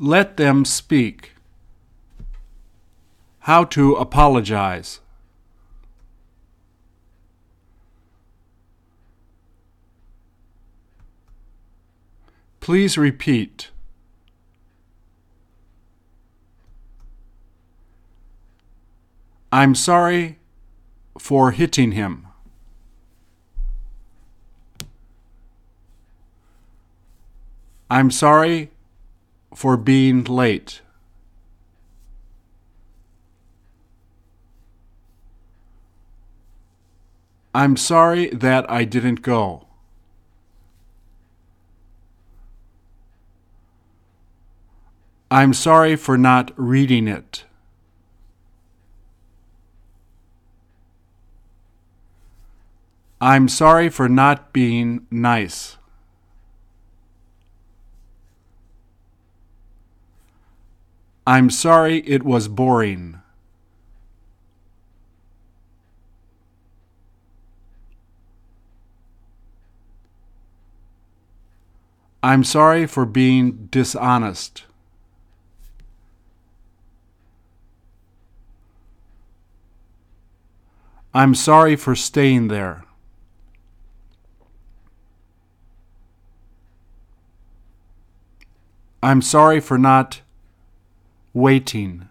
Let them speak. How to apologize. Please repeat. I'm sorry for hitting him. I'm sorry for being late. I'm sorry that I didn't go. I'm sorry for not reading it. I'm sorry for not being nice. I'm sorry it was boring. I'm sorry for being dishonest. I'm sorry for staying there. I'm sorry for not waiting.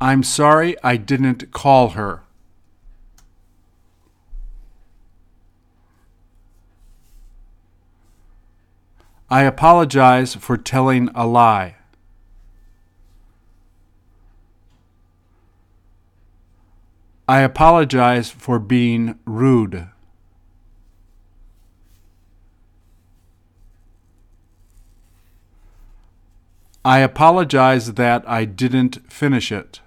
I'm sorry I didn't call her. I apologize for telling a lie. I apologize for being rude. I apologize that I didn't finish it.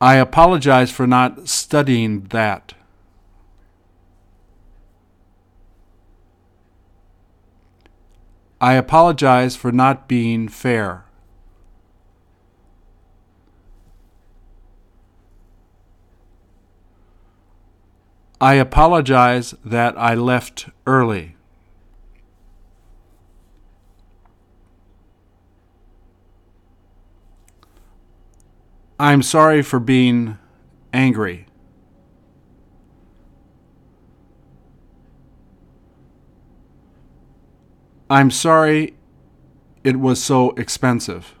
I apologize for not studying that. I apologize for not being fair. I apologize that I left early. I'm sorry for being angry. I'm sorry it was so expensive.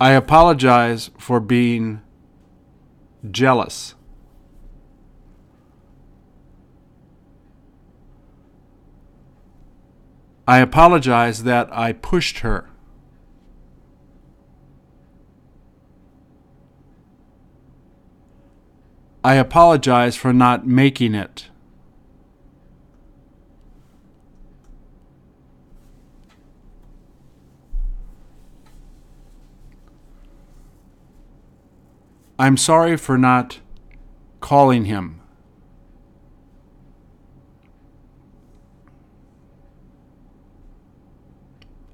I apologize for being jealous. I apologize that I pushed her. I apologize for not making it. I'm sorry for not calling him.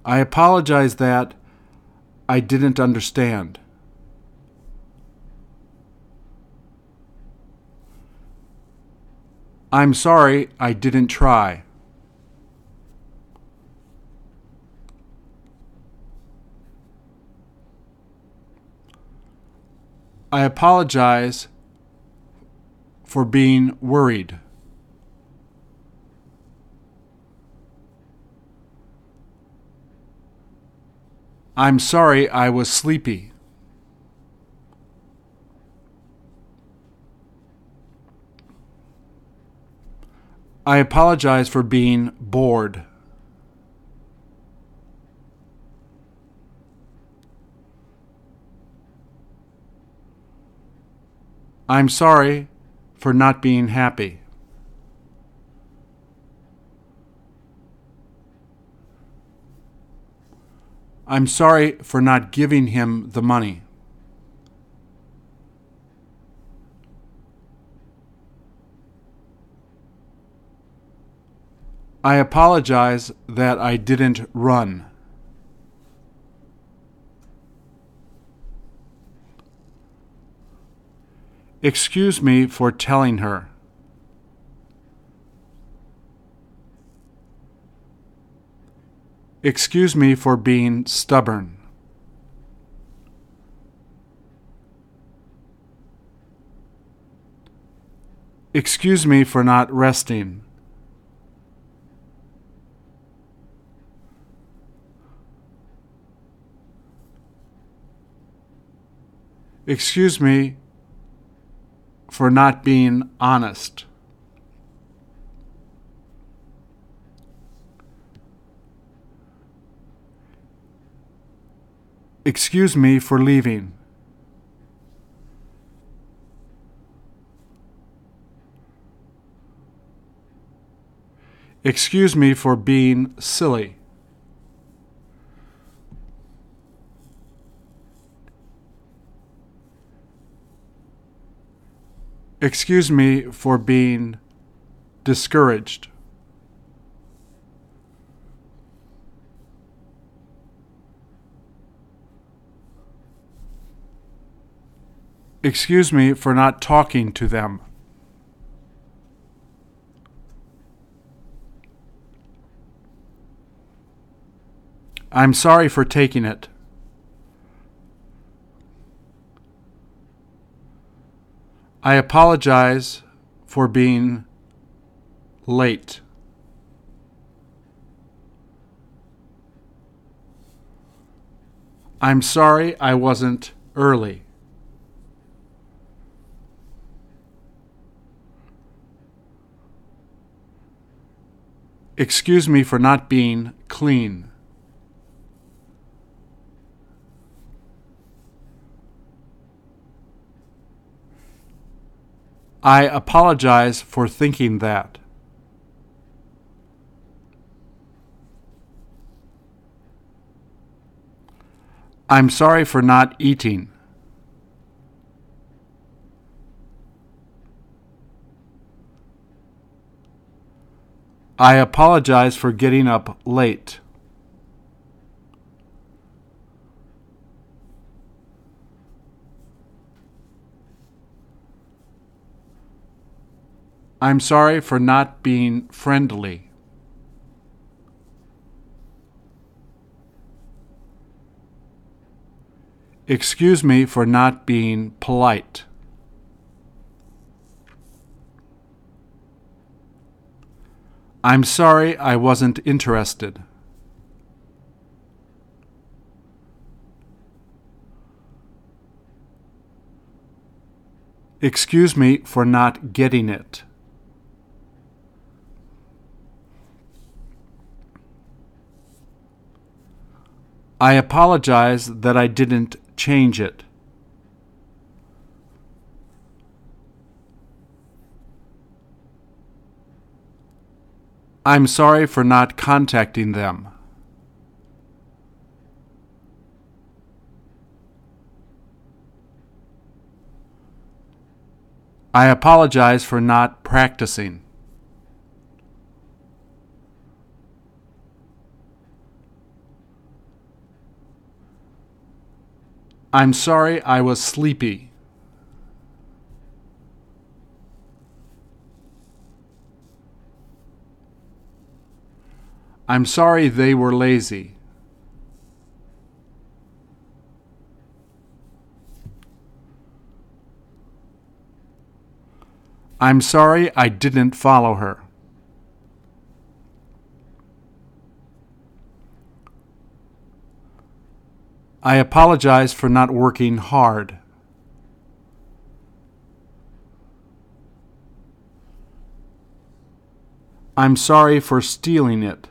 I apologize that I didn't understand. I'm sorry I didn't try. I apologize for being worried. I'm sorry I was sleepy. I apologize for being bored. I'm sorry for not being happy. I'm sorry for not giving him the money. I apologize that I didn't run. Excuse me for telling her. Excuse me for being stubborn. Excuse me for not resting. Excuse me for not being honest. Excuse me for leaving. Excuse me for being silly. Excuse me for being discouraged. Excuse me for not talking to them. I'm sorry for taking it. I apologize for being late. I'm sorry I wasn't early. Excuse me for not being clean. I apologize for thinking that. I'm sorry for not eating. I apologize for getting up late. I'm sorry for not being friendly. Excuse me for not being polite. I'm sorry I wasn't interested. Excuse me for not getting it. I apologize that I didn't change it. I'm sorry for not contacting them. I apologize for not practicing. I'm sorry I was sleepy. I'm sorry they were lazy. I'm sorry I didn't follow her. I apologize for not working hard. I'm sorry for stealing it.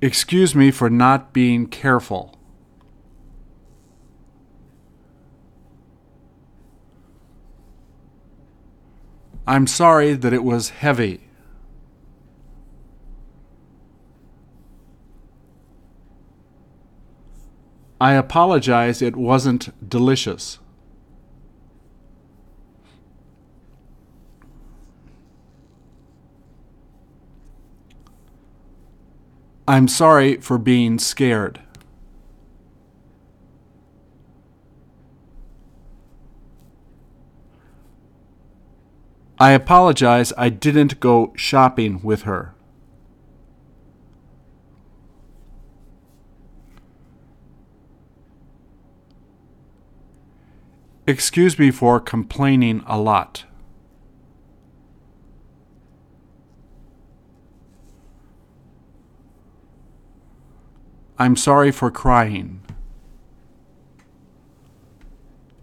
Excuse me for not being careful. I'm sorry that it was heavy. I apologize it wasn't delicious. I'm sorry for being scared. I apologize I didn't go shopping with her. Excuse me for complaining a lot. I'm sorry for crying.